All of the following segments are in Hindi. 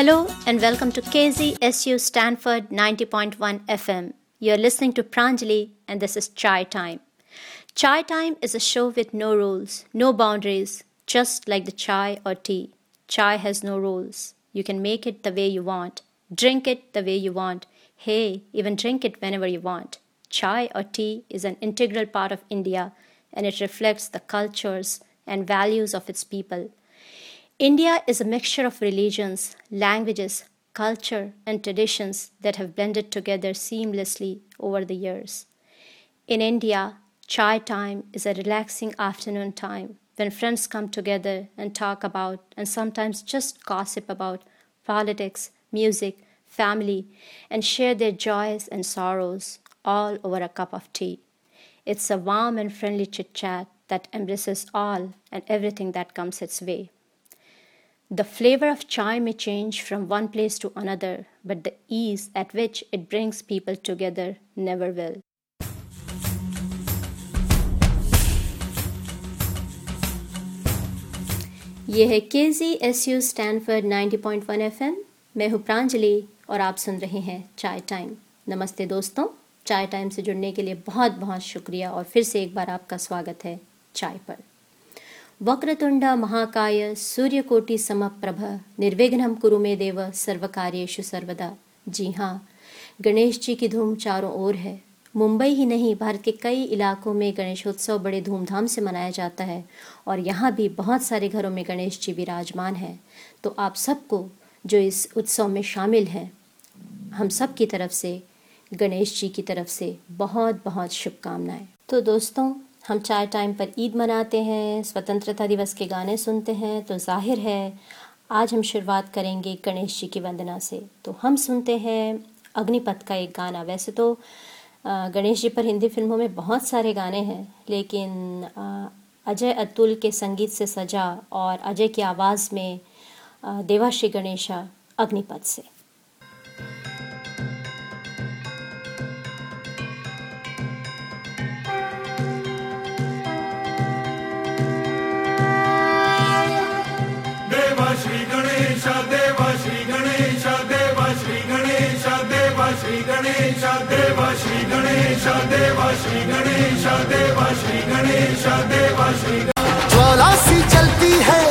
Hello and welcome to KZSU Stanford 90.1 FM. You're listening to Pranjali and this is Chai Time. Chai Time is a show with no rules, no boundaries, just like the chai or tea. Chai has no rules. You can make it the way you want, drink it the way you want. Hey, even drink it whenever you want. Chai or tea is an integral part of India and it reflects the cultures and values of its people. India is a mixture of religions, languages, culture, and traditions that have blended together seamlessly over the years. In India, chai time is a relaxing afternoon time when friends come together and talk about and sometimes just gossip about politics, music, family, and share their joys and sorrows all over a cup of tea. It's a warm and friendly chit chat that embraces all and everything that comes its way. The flavor of chai may change from one place to another, but the ease at which it brings people together never will. ये है K G S U Stanford ninety point one F M मैं हूँ प्रांजलि और आप सुन रहे हैं चाय टाइम नमस्ते दोस्तों। चाय टाइम से जुड़ने के लिए बहुत बहुत शुक्रिया और फिर से एक बार आपका स्वागत है चाय पर। वक्रतुंड महाकाय सूर्यकोटि समप्रभ निर्विघ्नम कुरु मे देव सर्वकार्येषु सर्वदा। जी हाँ गणेश जी की धूम चारों ओर है। मुंबई ही नहीं, भारत के कई इलाकों में गणेशोत्सव बड़े धूमधाम से मनाया जाता है और यहाँ भी बहुत सारे घरों में गणेश जी विराजमान हैं। तो आप सबको, जो इस उत्सव में शामिल हैं, हम सब की तरफ़ से गणेश जी की तरफ़ से बहुत बहुत शुभकामनाएँ। तो दोस्तों हम चाय टाइम पर ईद मनाते हैं, स्वतंत्रता दिवस के गाने सुनते हैं तो ज़ाहिर है, आज हम शुरुआत करेंगे गणेश जी की वंदना से। तो हम सुनते हैं अग्निपथ का एक गाना। वैसे तो गणेश जी पर हिंदी फ़िल्मों में बहुत सारे गाने हैं, लेकिन अजय अतुल के संगीत से सजा और अजय की आवाज़ में देवाश्री गणेशा अग्निपथ से। श्री गणेश देवा श्री गणेश देवा श्री ज्वाला सी चलती है।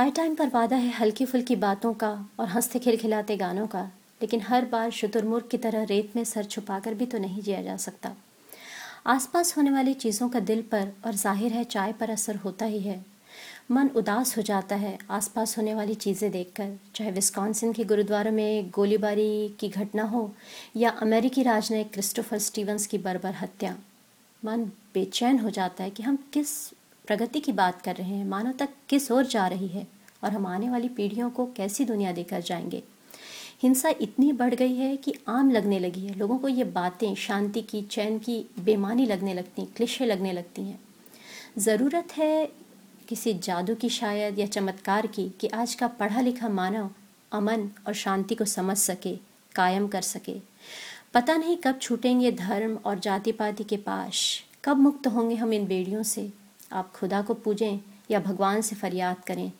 चाय टाइम पर वादा है हल्की फुल्की बातों का और हँसते खिलखिलाते गानों का, लेकिन हर बार शुतुरमुर्ग की तरह रेत में सर छुपाकर भी तो नहीं जिया जा सकता। आसपास होने वाली चीज़ों का दिल पर और ज़ाहिर है चाय पर असर होता ही है। मन उदास हो जाता है आसपास होने वाली चीज़ें देखकर, चाहे विस्कॉन्सिन के गुरुद्वारों में गोलीबारी की घटना हो या अमेरिकी राजनयिक क्रिस्टोफर स्टीवंस की बर्बर हत्या। मन बेचैन हो जाता है कि हम किस प्रगति की बात कर रहे हैं मानवता किस ओर जा रही है और हम आने वाली पीढ़ियों को कैसी दुनिया देकर जाएँगे? हिंसा इतनी बढ़ गई है कि आम लगने लगी है। लोगों को ये बातें, शांति की, चैन की बेमानी लगने लगती हैं क्लिशे लगने लगती हैं। ज़रूरत है किसी जादू की शायद या चमत्कार की कि आज का पढ़ा लिखा मानव अमन और शांति को समझ सके, कायम कर सके। पता नहीं कब छूटेंगे धर्म और जाति पाति के पास कब मुक्त होंगे हम इन बेड़ियों से। आप खुदा को पूजें या भगवान से फरियाद करें।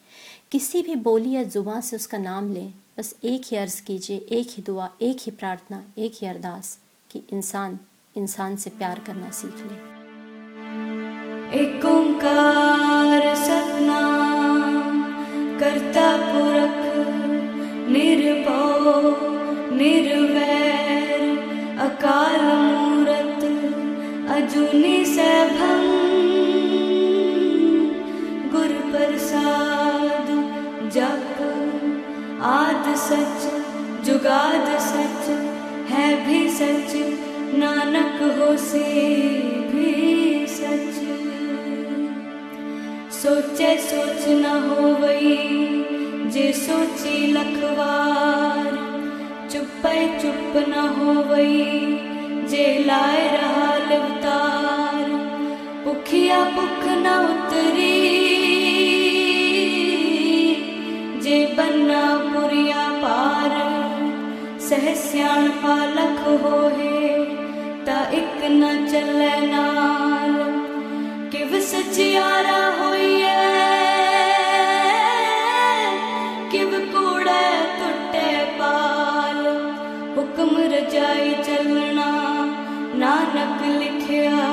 किसी भी बोली या ज़ुबान से उसका नाम लें, बस एक ही अर्ज़ कीजिए, एक ही दुआ, एक ही प्रार्थना, एक ही अरदास कि इंसान इंसान से प्यार करना सीख ले। एक ओंकार करता पुरख निर्वैर, अकाल मूरत, अजुनी सैभम प्रसाद जप आद सच, जुगाद सच, है भी सच, नानक से भी सच। सोचे सोच न हो वही, जे सोची लखवार चुप चुप न हो वही, जे लाए रहा लिवतार। पुखिया पुख न उतरी जे बन्ना पुरिया पार सहस्याण पालक होए ता एक न चले नाल किव सचियारा होइए किव कूड़े टुटे पाल हुक्म रजाई चलना नानक लिखिया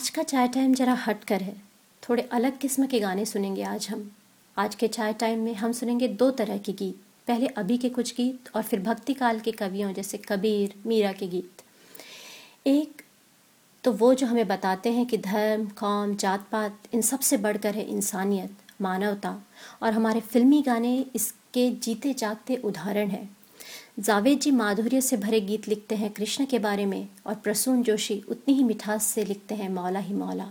आज का चाय टाइम जरा हट कर है। थोड़े अलग किस्म के गाने सुनेंगे आज हम। आज के चाय टाइम में हम सुनेंगे दो तरह के गीत। पहले अभी के कुछ गीत और फिर भक्ति काल के कवियों, जैसे कबीर, मीरा के गीत। एक तो वो जो हमें बताते हैं कि धर्म, कौम जात पात इन सबसे बढ़कर है इंसानियत, मानवता। और हमारे फिल्मी गाने इसके जीते जागते उदाहरण हैं। जावेद जी माधुर्य से भरे गीत लिखते हैं कृष्ण के बारे में और प्रसून जोशी उतनी ही मिठास से लिखते हैं मौला ही मौला।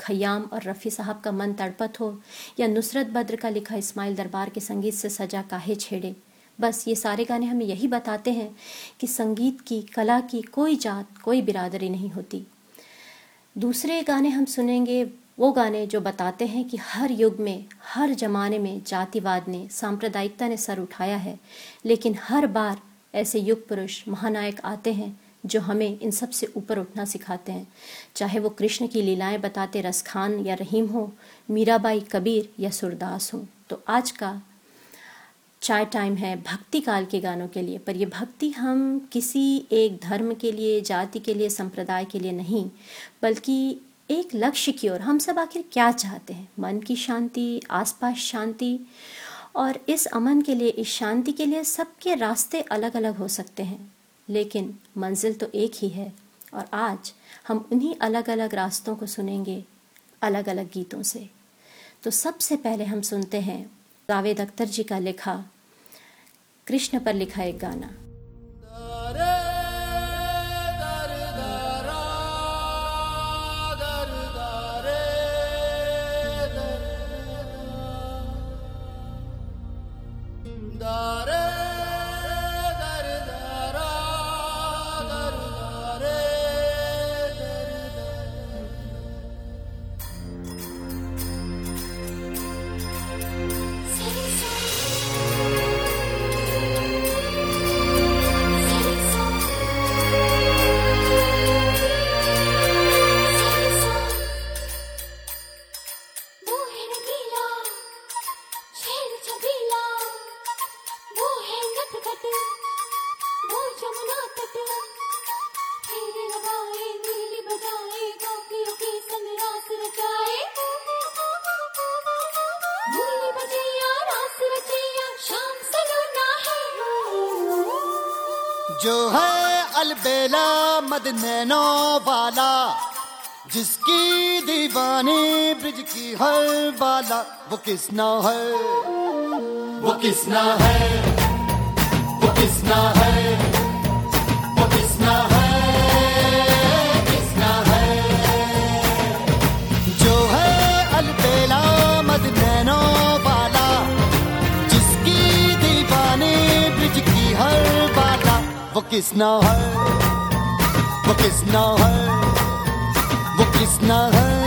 खयाम और रफ़ी साहब का मन तड़पत हो या नुसरत बद्र का लिखा इस्माइल दरबार के संगीत से सजा काहे छेड़े। बस ये सारे गाने हमें यही बताते हैं कि संगीत की, कला की कोई जात, कोई बिरादरी नहीं होती। दूसरे गाने हम सुनेंगे वो गाने जो बताते हैं कि हर युग में, हर जमाने में जातिवाद ने, सांप्रदायिकता ने सर उठाया है। लेकिन हर बार ऐसे युग पुरुष, महानायक आते हैं, जो हमें इन सबसे ऊपर उठना सिखाते हैं। चाहे वो कृष्ण की लीलाएँ बताते रसखान या रहीम हो, मीराबाई कबीर या सुरदास हो। तो आज का चाय टाइम है भक्ति काल के गानों के लिए, पर ये भक्ति हम किसी एक धर्म के लिए, जाति के लिए, संप्रदाय के लिए नहीं, बल्कि एक लक्ष्य की ओर हम सब आखिर क्या चाहते हैं? मन की शांति, आसपास शांति, और इस अमन के लिए, इस शांति के लिए सबके रास्ते अलग अलग हो सकते हैं। लेकिन मंजिल तो एक ही है, और आज हम उन्हीं अलग अलग रास्तों को सुनेंगे अलग अलग गीतों से। तो सबसे पहले हम सुनते हैं जावेद अख्तर जी का लिखा, कृष्ण पर लिखा एक गाना। की हर बाला वो किसना है? वो किसना है? वो किसना है? वो किसना है? किसना है? जो है अलबेला मद नैनो वाला जिसकी दीवानी ब्रिज की हर बाला, वो किसना है? वो किसना है? वो किसना है?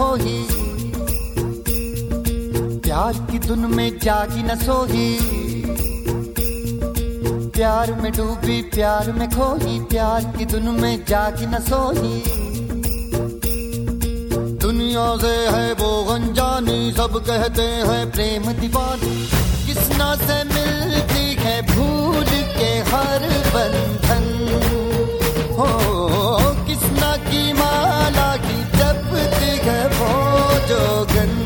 प्यार प्यार की धुन में जागी न सोही। प्यार में डूबी, प्यार में खोई। प्यार की दुन में जागी न सोई दुनिया से है वो अनजानी, सब कहते हैं प्रेम दीवानी। किसना से मिलती है भूल के हर बंधन? हो किसना की माला की जपती है वो जोगन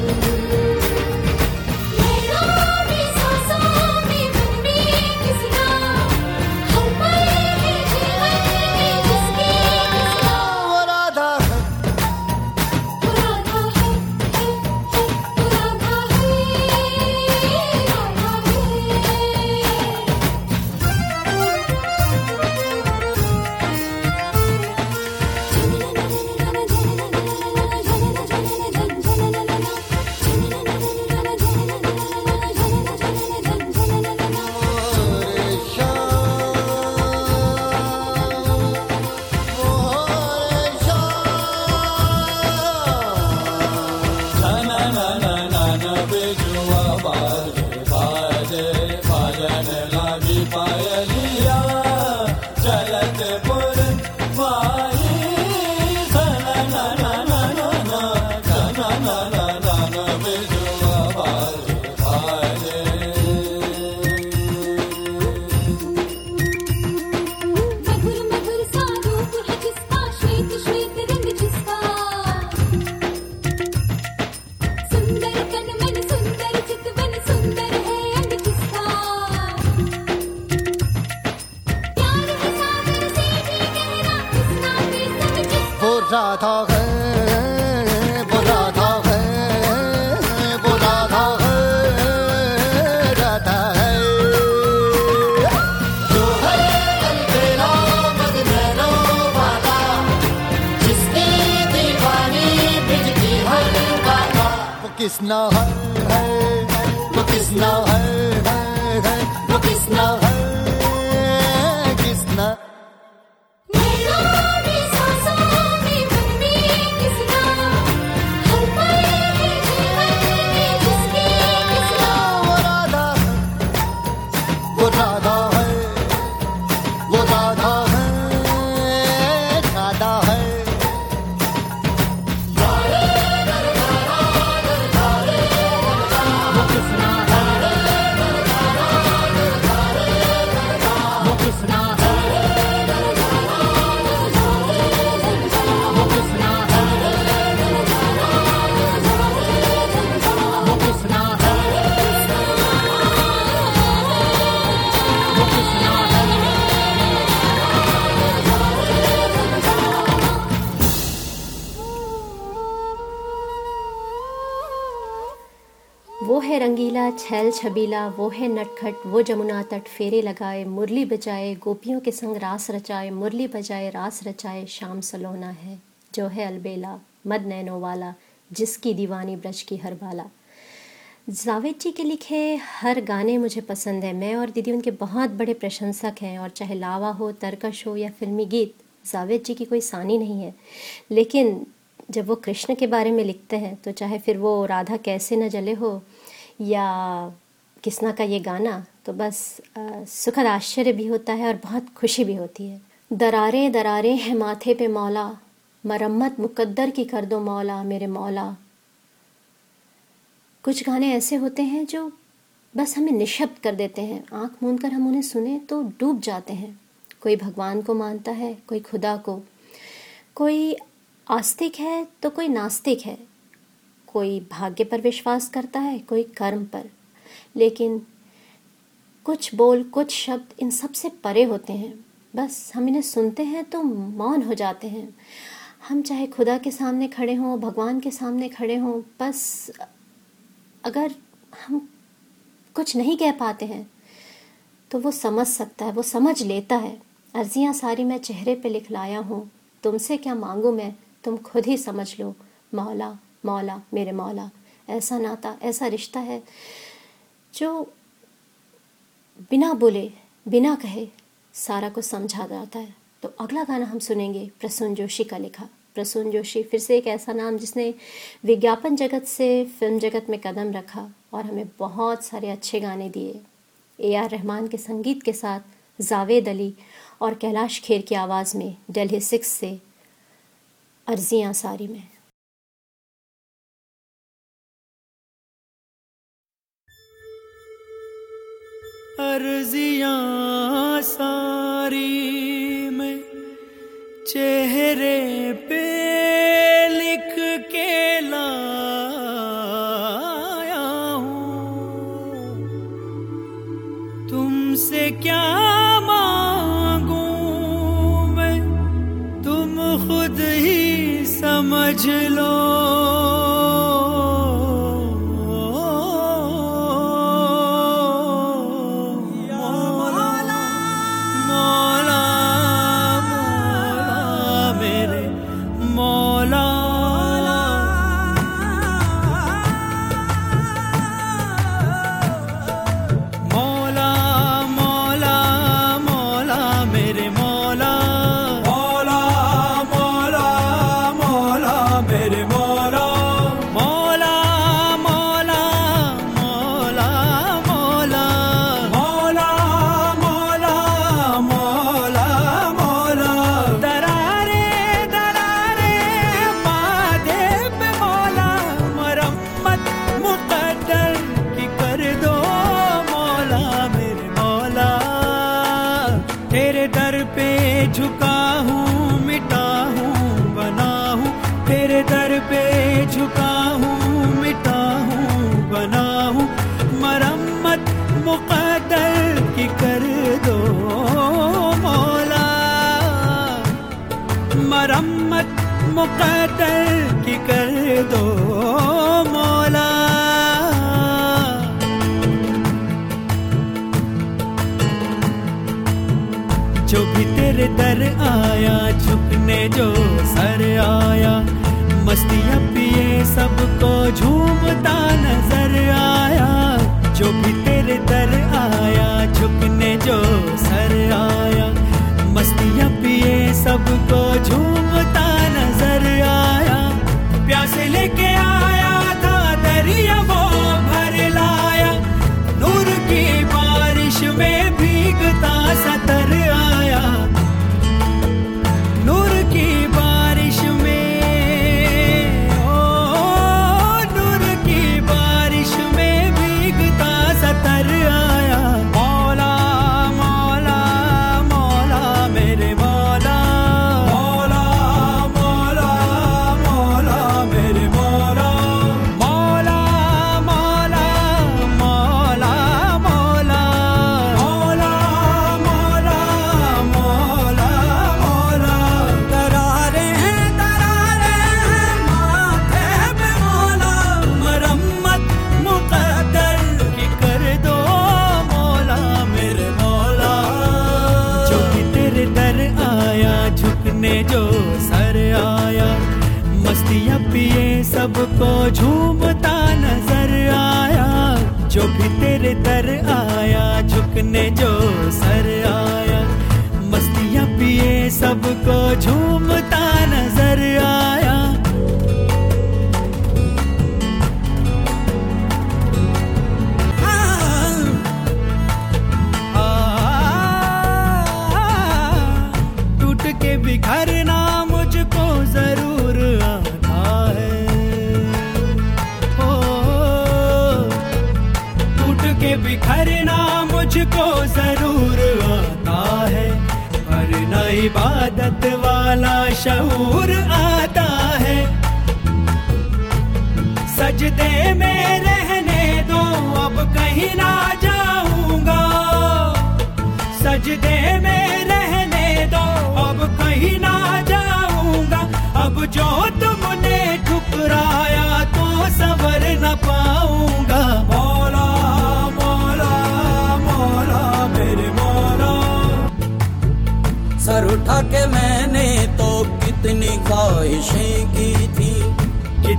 छैल छबीला, वो है नटखट, वो जमुना तट, फेरे लगाए, मुरली बजाए, गोपियों के संग रास रचाए, मुरली बजाए, रास रचाए, शाम सलोना है, जो है अलबेला, मद नैनो वाला, जिसकी दीवानी ब्रज की हर बाला। जावेद जी के लिखे हर गाने मुझे पसंद है। मैं और दीदी उनके बहुत बड़े प्रशंसक हैं और चाहे लावा हो, तरकश हो या फिल्मी गीत, जावेद जी की कोई सानी नहीं है। लेकिन जब वो कृष्ण के बारे में लिखते हैं तो चाहे फिर वो राधा कैसे न जले हो या किसना का ये गाना तो बस सुखद आश्चर्य भी होता है और बहुत खुशी भी होती है। दरारे दरारे हैं माथे पे मौला, मरम्मत मुकद्दर की कर दो मौला मेरे मौला। कुछ गाने ऐसे होते हैं जो बस हमें निशब्द कर देते हैं। आँख मूंद कर हम उन्हें सुने तो डूब जाते हैं। कोई भगवान को मानता है, कोई खुदा को। कोई आस्तिक है तो कोई नास्तिक है। कोई भाग्य पर विश्वास करता है, कोई कर्म पर। लेकिन कुछ बोल, कुछ शब्द इन सबसे परे होते हैं। बस हम इन्हें सुनते हैं तो मौन हो जाते हैं। हम चाहे खुदा के सामने खड़े हों, भगवान के सामने खड़े हों, बस अगर हम कुछ नहीं कह पाते हैं तो वो समझ सकता है, वो समझ लेता है। अर्जियाँ सारी मैं चेहरे पे लिखलाया हूँ, तुमसे क्या मांगू मैं? तुम खुद ही समझ लो, मौला। मौला, मेरे मौला। ऐसा नाता, ऐसा रिश्ता है जो बिना बोले, बिना कहे सारा कुछ समझा जाता है। तो अगला गाना हम सुनेंगे प्रसून जोशी का लिखा। प्रसून जोशी, फिर से एक ऐसा नाम जिसने विज्ञापन जगत से फ़िल्म जगत में कदम रखा और हमें बहुत सारे अच्छे गाने दिए। ए आर रहमान के संगीत के साथ जावेद अली और कैलाश खेर की आवाज़ में डेल्ही सिक्स से अर्जियाँ सारी में। अर्जियाँ सारी में चेहरे पे लिख के लाया हूँ। तुमसे क्या मांगू मैं? तुम खुद ही समझ मुकदर की कर दो मौला। जो भी तेरे दर आया, झुकने जो सर आया, मस्तियाँ पिए सबको झूमता नज़र आया। जो भी तेरे दर आया, झुकने जो सर आया, मस्तियाँ पिए सबको झूमता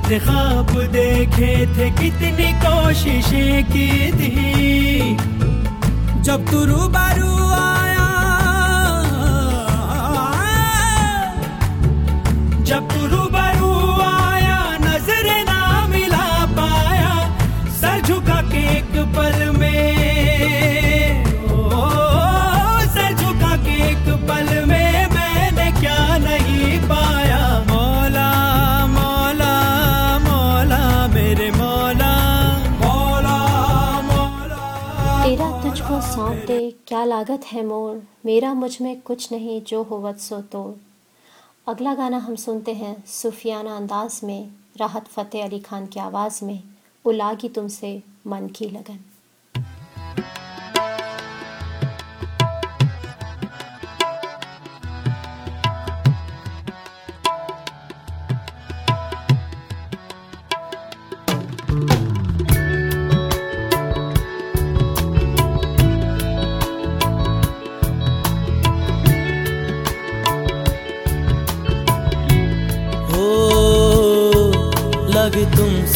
थे खाब देखे थे कितनी कोशिशें की थी। जब तू रूबारू आया, जब तू रूबारू आया, नज़र ना मिला पाया, सर झुका के एक पल में। क्या लागत है मोर? मेरा मुझमें कुछ नहीं, जो होवत सो तोड़ अगला गाना हम सुनते हैं सूफियाना अंदाज में, राहत फ़तेह अली खान की आवाज़ में उलागी तुमसे मन की लगन।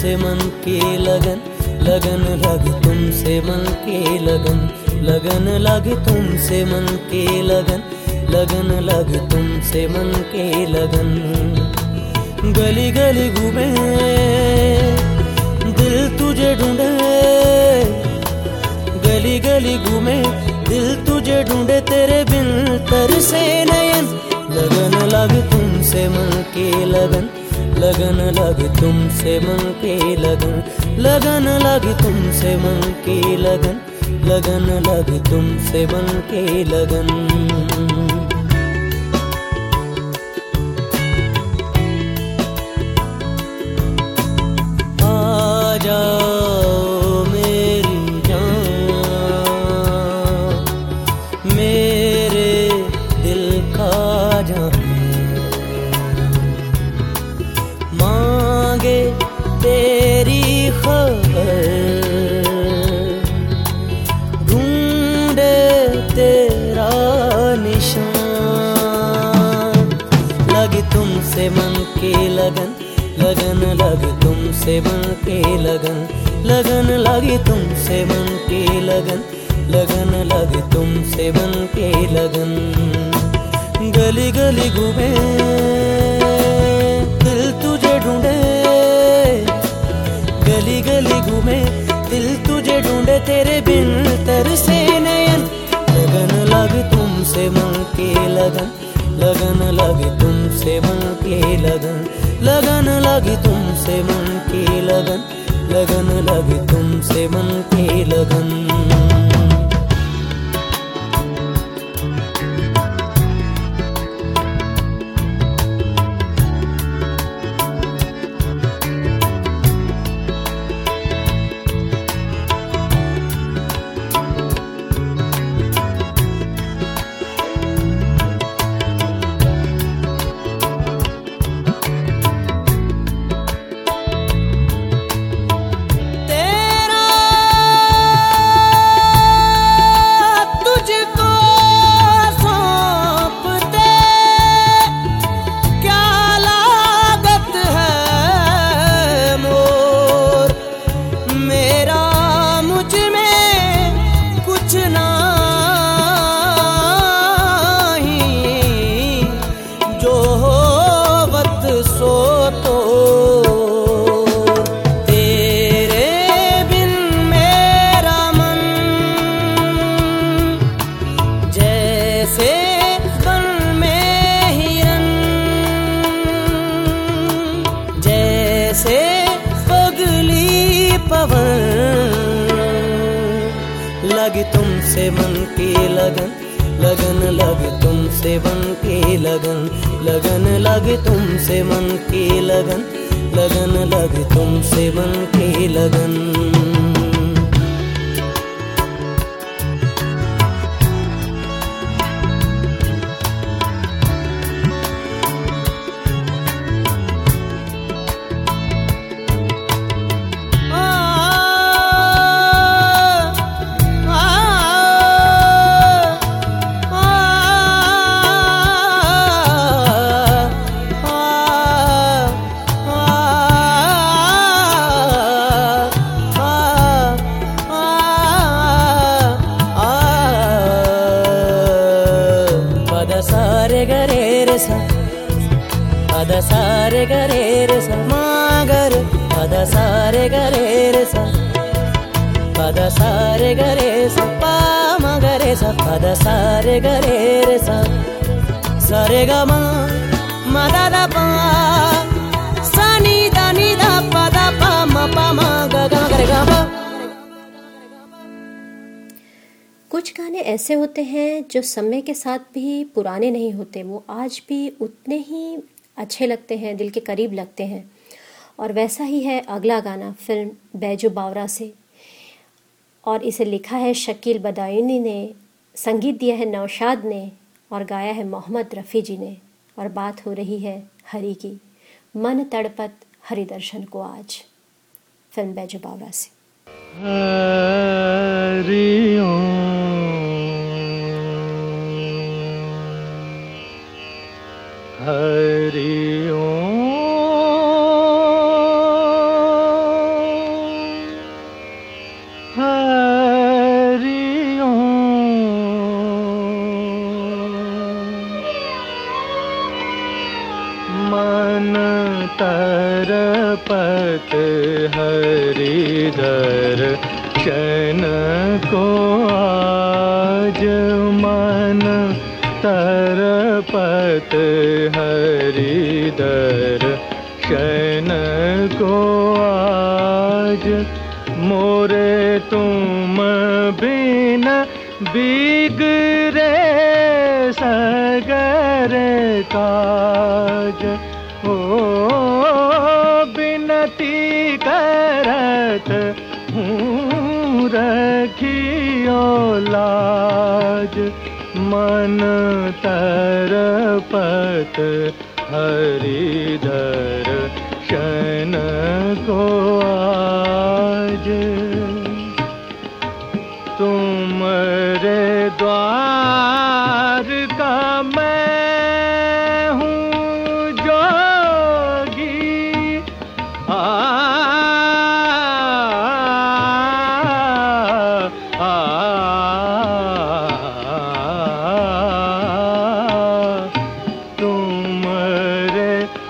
तुमसे मन की लगन लगन लग तुमसे मन की लगन लगन लग तुमसे मन की लगन लगन लग तुमसे मन की लगन। गली गली घूमे, दिल तुझे ढूंढे। गली गली घूमे, दिल तुझे ढूंढे तेरे बिन तरसे नयन, लगन लग तुमसे मन की लगन लगन लग तुमसे मन की लगन लगन लग तुमसे मन की लगन लगन लग तुमसे मन की लगन। मेरी दिल का तुमसे मन की लगन लगन लगी तुमसे मन की लगन लगन लगी तुमसे मन की लगन लगन लगी तुमसे मन की लगन। गली गली घूमे, दिल तुझे ढूंढे। गली गली घूमे, दिल तुझे ढूंढे तेरे बिन तरसे नयन, लगन लग तुमसे मन की लगन लगन लगी तुमसे मन की लगन। लगन लगी तुमसे मन की लगन। लगन लगी तुमसे मन की लगन। तुमसे मन के लगन लगन लगे तुमसे मन के लगन लगन लगे तुमसे मन के लगन। ऐसे होते हैं जो समय के साथ भी पुराने नहीं होते। वो आज भी उतने ही अच्छे लगते हैं, दिल के करीब लगते हैं। और वैसा ही है अगला गाना, फ़िल्म बैजू बावरा से। और इसे लिखा है शकील बदायूनी ने, संगीत दिया है नौशाद ने, और गाया है मोहम्मद रफ़ी जी ने। और बात हो रही है हरी की, मन तड़पत हरि दर्शन को आज। फ़िल्म बैजू बावरा से। हरि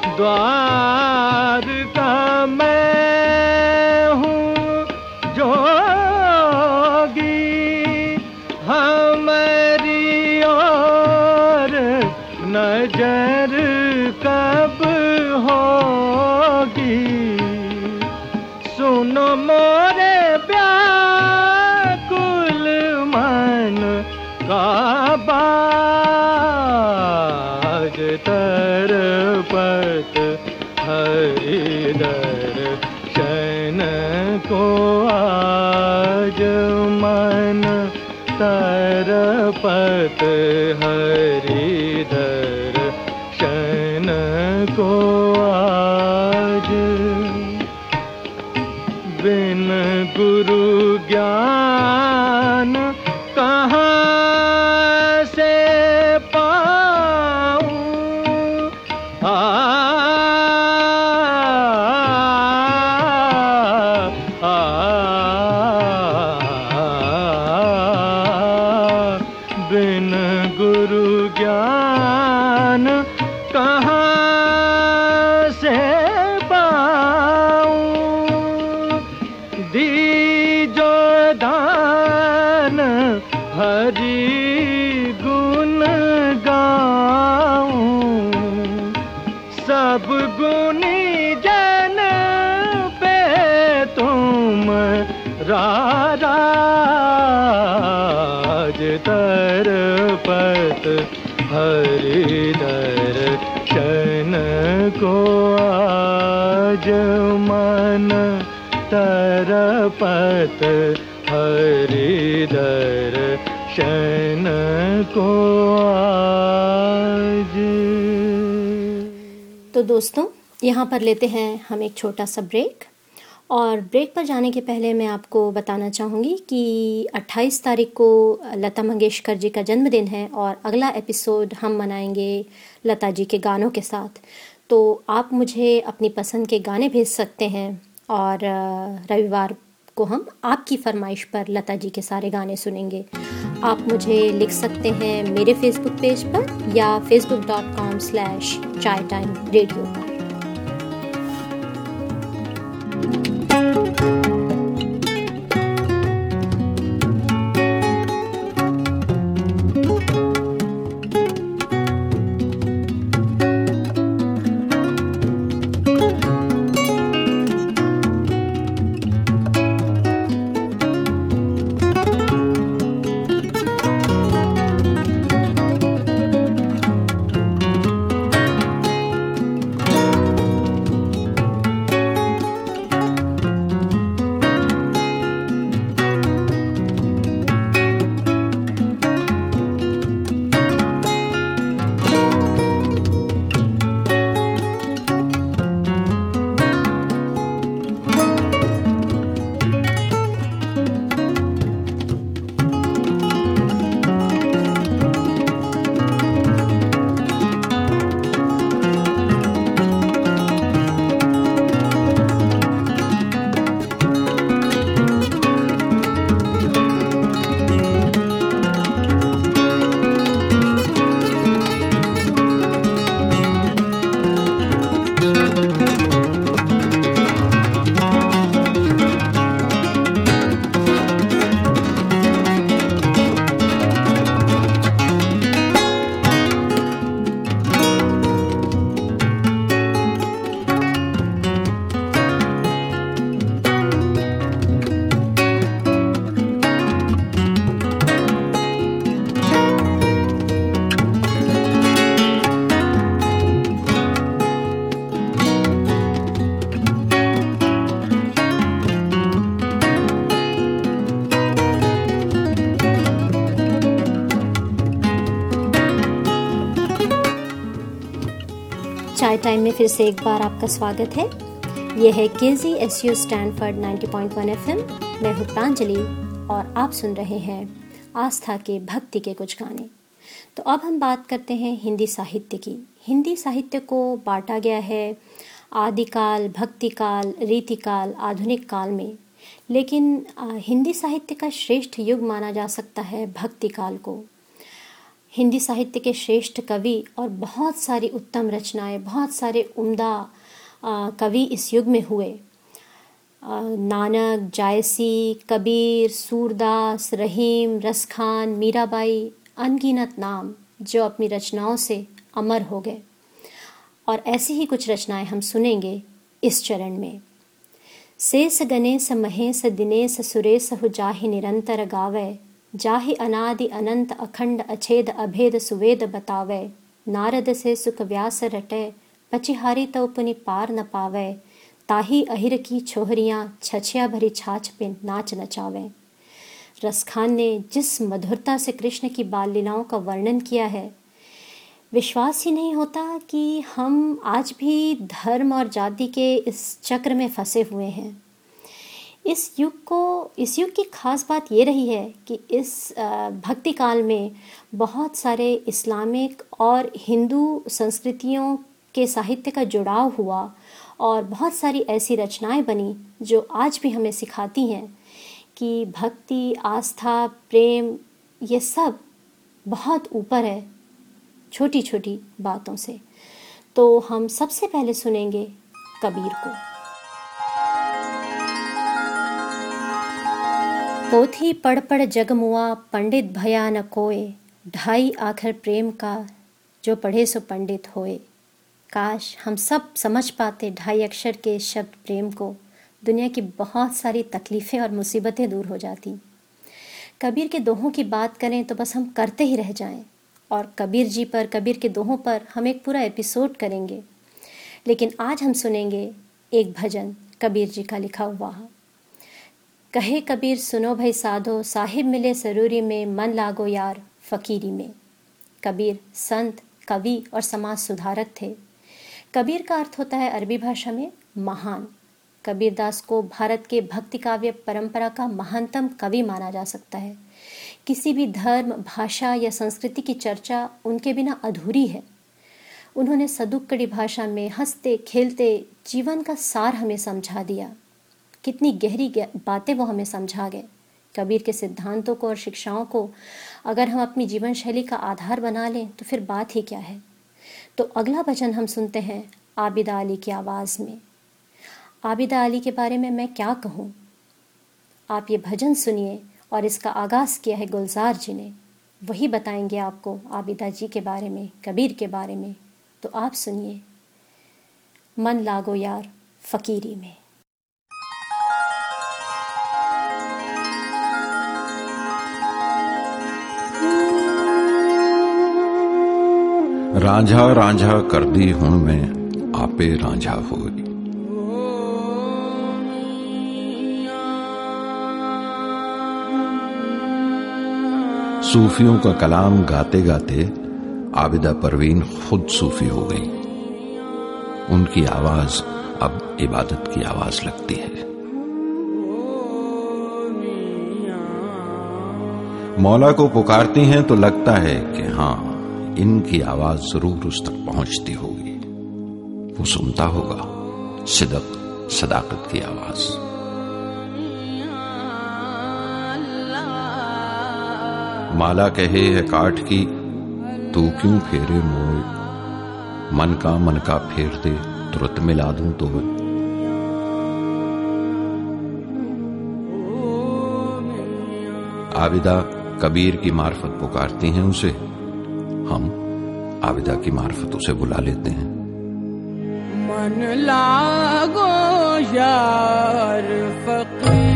रे शन को आज। तो दोस्तों, यहाँ पर लेते हैं हम एक छोटा सा ब्रेक और ब्रेक पर जाने के पहले मैं आपको बताना चाहूँगी कि 28 तारीख को लता मंगेशकर जी का जन्मदिन है और अगला एपिसोड हम मनाएँगे लता जी के गानों के साथ। तो आप मुझे अपनी पसंद के गाने भेज सकते हैं और रविवार को हम आपकी फरमाइश पर लता जी के सारे गाने सुनेंगे। आप मुझे लिख सकते हैं मेरे फेसबुक पेज पर या Facebook dot com slash chai time radio पर। टाइम में फिर से एक बार आपका स्वागत है। यह है K G S U Stanford 90.1 FM मैं हूँ प्रांजलि और आप सुन रहे हैं आस्था के भक्ति के कुछ गाने। तो अब हम बात करते हैं हिंदी साहित्य की। हिंदी साहित्य को बांटा गया है आदिकाल, भक्तिकाल, रीतिकाल, आधुनिक काल में। लेकिन हिंदी साहित्य का श्रेष्ठ युग माना जा सकता है भक्तिकाल को। हिंदी साहित्य के श्रेष्ठ कवि और बहुत सारी उत्तम रचनाएँ, बहुत सारे उम्दा कवि इस युग में हुए। नानक, जायसी, कबीर, सूरदास, रहीम, रसखान, मीराबाई, अनगिनत नाम जो अपनी रचनाओं से अमर हो गए। और ऐसी ही कुछ रचनाएँ हम सुनेंगे इस चरण में। से शेष गणेश महेश दिनेश सुरेश हु जाहि निरंतर गावै जाहि अनादि अनंत अखंड अछेद अभेद सुवेद बतावे नारद से सुख व्यास रटे पचिहारी तो पुनि पार न पावे ताही अहिर की छोहरियाँ छछिया भरी छाछ पे नाच नचावे रसखान ने जिस मधुरता से कृष्ण की बाल लीलाओं का वर्णन किया है विश्वास ही नहीं होता कि हम आज भी धर्म और जाति के इस चक्र में फंसे हुए हैं इस युग को, इस युग की खास बात ये रही है कि इस भक्ति काल में बहुत सारे इस्लामिक और हिंदू संस्कृतियों के साहित्य का जुड़ाव हुआ और बहुत सारी ऐसी रचनाएँ बनी जो आज भी हमें सिखाती हैं कि भक्ति, आस्था, प्रेम, ये सब बहुत ऊपर है छोटी छोटी बातों से। तो हम सबसे पहले सुनेंगे कबीर को। पोथी पढ़ पढ़ जगमुआ, पंडित भया न कोय ढाई आखिर प्रेम का, जो पढ़े सो पंडित होए। काश हम सब समझ पाते ढाई अक्षर के शब्द प्रेम को। दुनिया की बहुत सारी तकलीफ़ें और मुसीबतें दूर हो जाती। कबीर के दोहों की बात करें तो बस हम करते ही रह जाएँ। और कबीर जी पर, कबीर के दोहों पर हम एक पूरा एपिसोड करेंगे। लेकिन आज हम सुनेंगे एक भजन, कबीर जी का लिखा हुआ। कहे कबीर, सुनो भाई साधो, साहिब मिले सरूरी में, मन लागो यार फ़कीरी में। कबीर, संत, कवि और समाज सुधारक थे। कबीर का अर्थ होता है अरबी भाषा में महान। कबीर दास को भारत के भक्ति काव्य परंपरा का महानतम कवि माना जा सकता है। किसी भी धर्म, भाषा या संस्कृति की चर्चा उनके बिना अधूरी है। उन्होंने सदुक्कड़ी भाषा में हँसते, खेलते, जीवन का सार हमें समझा दिया। कितनी गहरी बातें वो हमें समझा गए। कबीर के सिद्धांतों को और शिक्षाओं को अगर हम अपनी जीवन शैली का आधार बना लें तो फिर बात ही क्या है? तो अगला भजन हम सुनते हैं आबिदा अली की आवाज़ में। आबिदा अली के बारे में मैं क्या कहूँ? आप ये भजन सुनिए और इसका आगाज़ किया है गुलजार जी ने। वही बताएँगे आपको आबिदा जी के बारे में, कबीर के बारे में। तो आप सुनिए। मन लागो यार फ़कीरी में। ਰਾਂਝਾ ਰਾਂਝਾ ਕਰਦੀ ਹੁਣ ਮੈਂ आपे रांझा होई सूफियों का कलाम गाते गाते आबिदा परवीन खुद सूफी हो गई उनकी आवाज अब इबादत की आवाज लगती है मौला को पुकारती हैं तो लगता है कि हां इनकी आवाज़ ज़रूर उस तक पहुँचती होगी। वो सुनता होगा सिदक सदाकत की आवाज़। माला कहे है काठ की, तू क्यों फेरे मोए? मन का मन का फेर दे, तुरंत मिला दूँ तो आबिदा कबीर की मार्फत पुकारती हैं उसे। हम आविदा की मार्फत उसे बुला लेते हैं। मन लागो यार फकीर।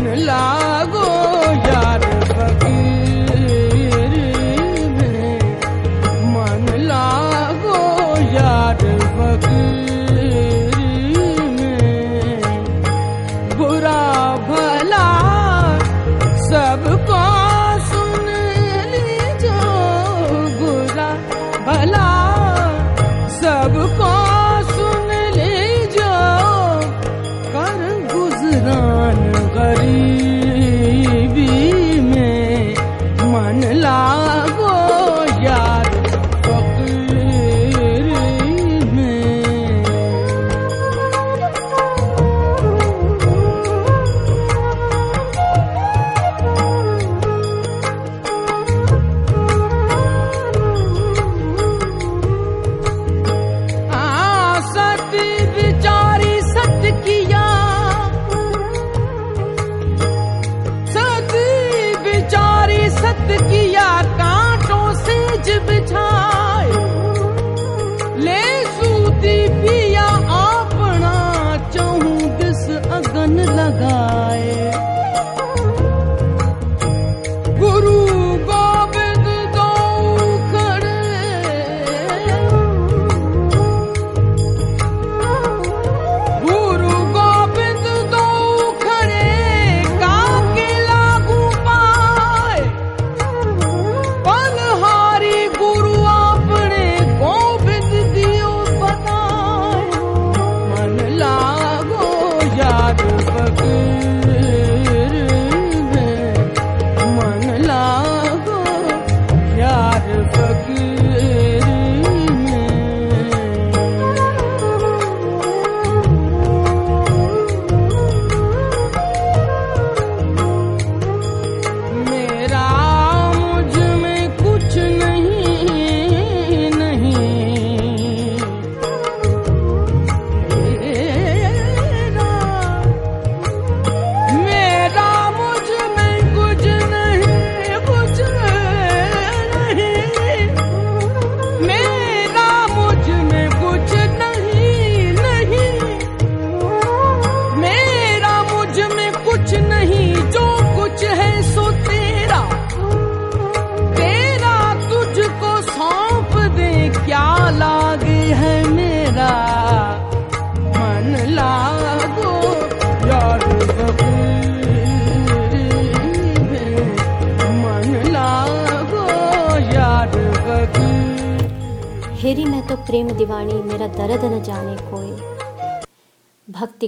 मन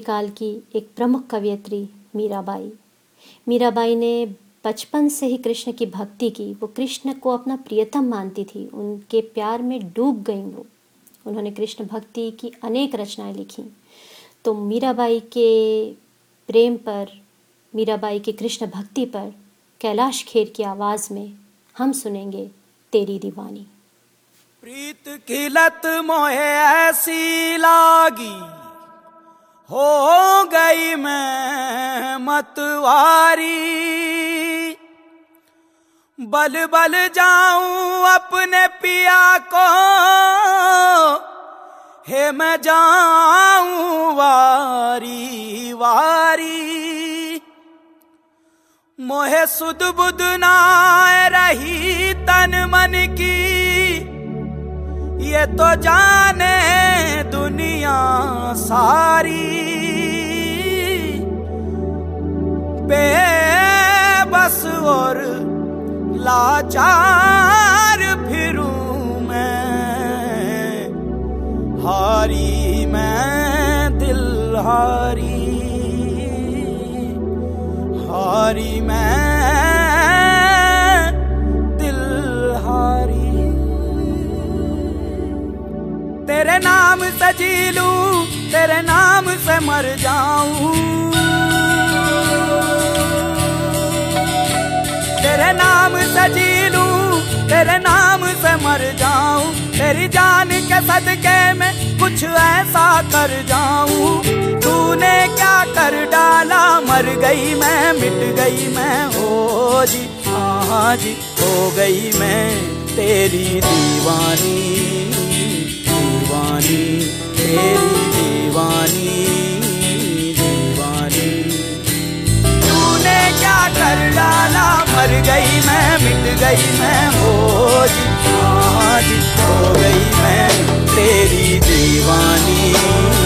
काल की एक प्रमुख कवियत्री मीराबाई। मीराबाई ने बचपन से ही कृष्ण की भक्ति की। वो कृष्ण को अपना प्रियतम मानती थी। उनके प्यार में डूब गई वो। उन्होंने कृष्ण भक्ति की अनेक रचनाएँ लिखी। तो मीराबाई के प्रेम पर, मीराबाई की कृष्ण भक्ति पर, कैलाश खेर की आवाज़ में हम सुनेंगे तेरी दीवानी। प्रीत की लत मोहे ऐसी लागी। हो गई मैं मतवारी। बल बल जाऊँ अपने पिया को। हे मैं जाऊँ वारी वारी। मोहे सुध बुध ना रही तन मन की। ये तो जाने दुनिया सारी। बेबस और लाचार फिरू मैं, हारी मैं दिल हारी हारी मैं तेरे नाम से जी लूँ, तेरे नाम से मर जाऊँ। तेरे नाम से जी लूँ, तेरे नाम से मर जाऊँ। तेरी जान के सदके में कुछ ऐसा कर जाऊँ। तूने क्या कर डाला? मर गई मैं, मिट गई मैं। हो जी हाँ जी, हो गई मैं तेरी दीवानी। तेरी दीवानी दीवानी। तूने क्या कर डाला? मर गई मैं, मिट गई मैं हो जी हाँ गई मैं, तेरी दीवानी।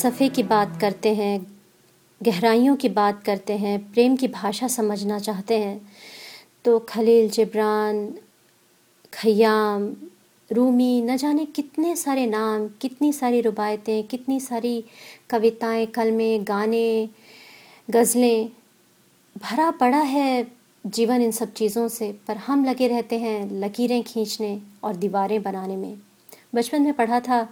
फ़लसफ़े की बात करते हैं, गहराइयों की बात करते हैं, प्रेम की भाषा समझना चाहते हैं तो खलील, जिब्रान, खयाम, रूमी, न जाने कितने सारे नाम, कितनी सारी रुबायतें, कितनी सारी कविताएँ, कलमे, गाने, गज़लें, भरा पड़ा है जीवन इन सब चीज़ों से, पर हम लगे रहते हैं लकीरें खींचने और दीवारें बनाने में। बचपन में पढ़ा था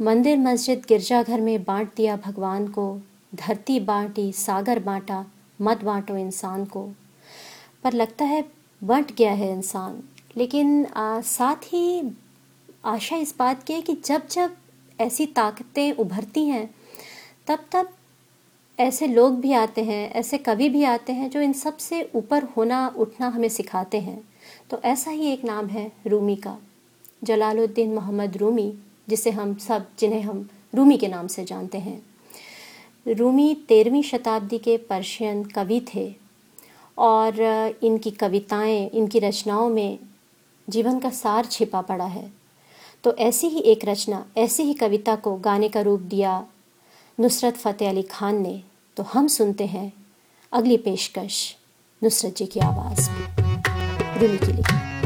मंदिर मस्जिद गिरजाघर में बांट दिया भगवान को धरती बांटी सागर बांटा मत बांटो इंसान को। पर लगता है बंट गया है इंसान। लेकिन आ, साथ ही आशा इस बात की है कि जब जब ऐसी ताकतें उभरती हैं तब तब ऐसे लोग भी आते हैं ऐसे कवि भी आते हैं जो इन सबसे ऊपर होना उठना हमें सिखाते हैं। तो ऐसा ही एक नाम है रूमी का। जलालुद्दीन मोहम्मद रूमी जिसे हम सब, जिन्हें हम रूमी के नाम से जानते हैं। रूमी तेरहवीं शताब्दी के पर्शियन कवि थे और इनकी कविताएँ, इनकी रचनाओं में जीवन का सार छिपा पड़ा है। तो ऐसी ही एक रचना, ऐसी ही कविता को गाने का रूप दिया नुसरत फ़तेह अली खान ने। तो हम सुनते हैं अगली पेशकश नुसरत जी की आवाज़। में रूमी की लिखी।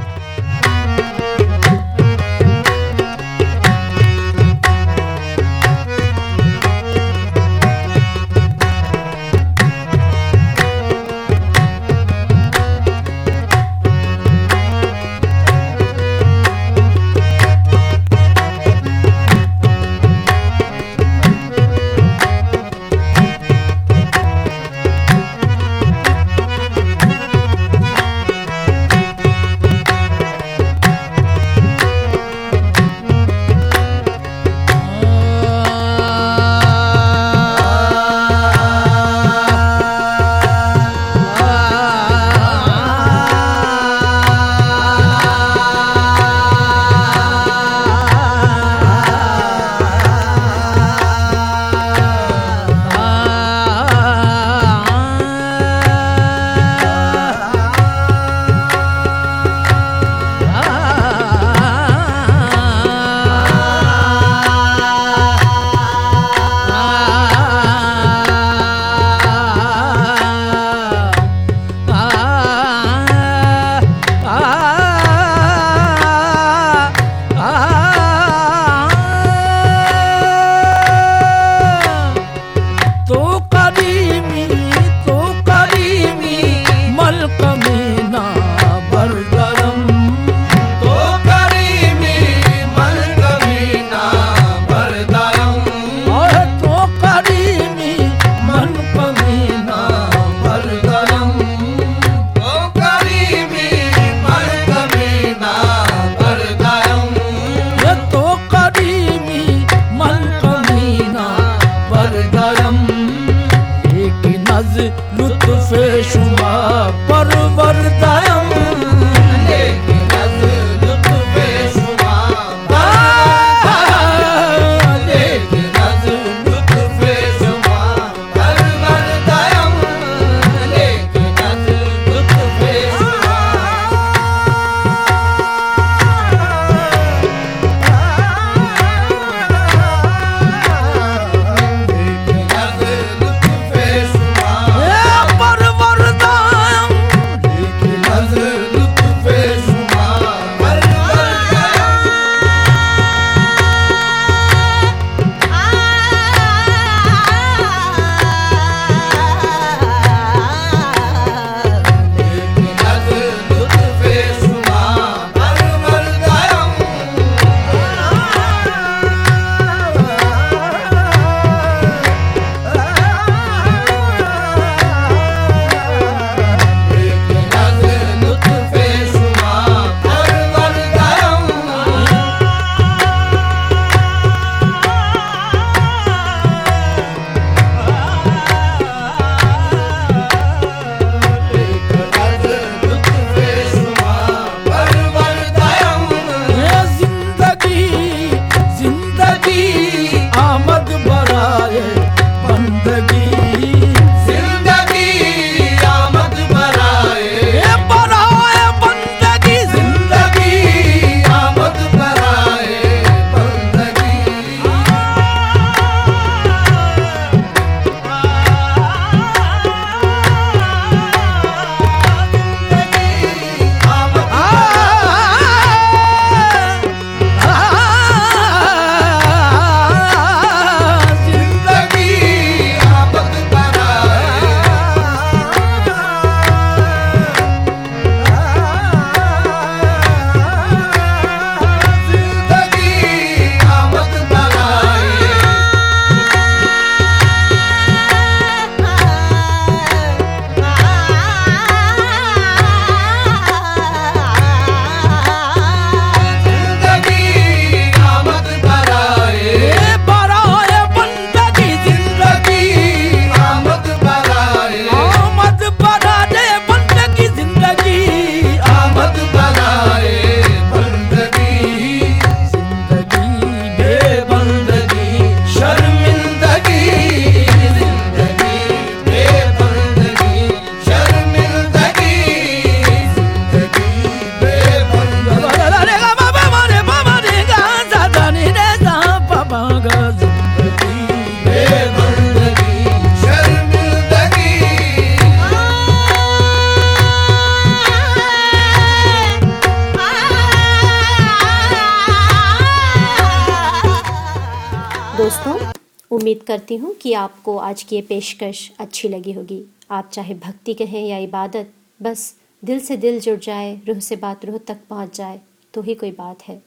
उम्मीद करती हूँ कि आपको आज की ये पेशकश अच्छी लगी होगी। आप चाहे भक्ति कहें या इबादत, बस दिल से दिल जुड़ जाए, रूह से बात रूह तक पहुँच जाए तो ही कोई बात है।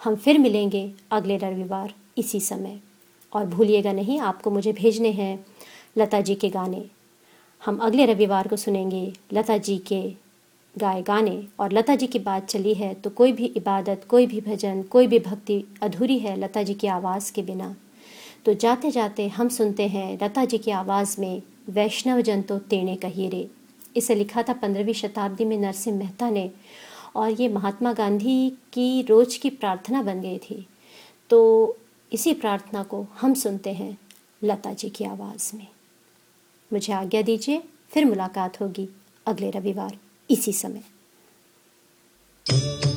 हम फिर मिलेंगे अगले रविवार इसी समय। और भूलिएगा नहीं, आपको मुझे भेजने हैं लता जी के गाने। हम अगले रविवार को सुनेंगे लता जी के गाए गाने। और लता जी की बात चली है तो कोई भी इबादत, कोई भी भजन, कोई भी भक्ति अधूरी है लता जी की आवाज़ के बिना। तो जाते जाते हम सुनते हैं लता जी की आवाज़ में, वैष्णव जन तो तेणे कहिए रे। इसे लिखा था पंद्रहवीं शताब्दी में नरसिंह मेहता ने। और ये महात्मा गांधी की रोज की प्रार्थना बन गई थी। तो इसी प्रार्थना को हम सुनते हैं लता जी की आवाज़ में। मुझे आज्ञा दीजिए, फिर मुलाकात होगी अगले रविवार, इसी समय। वैष्णव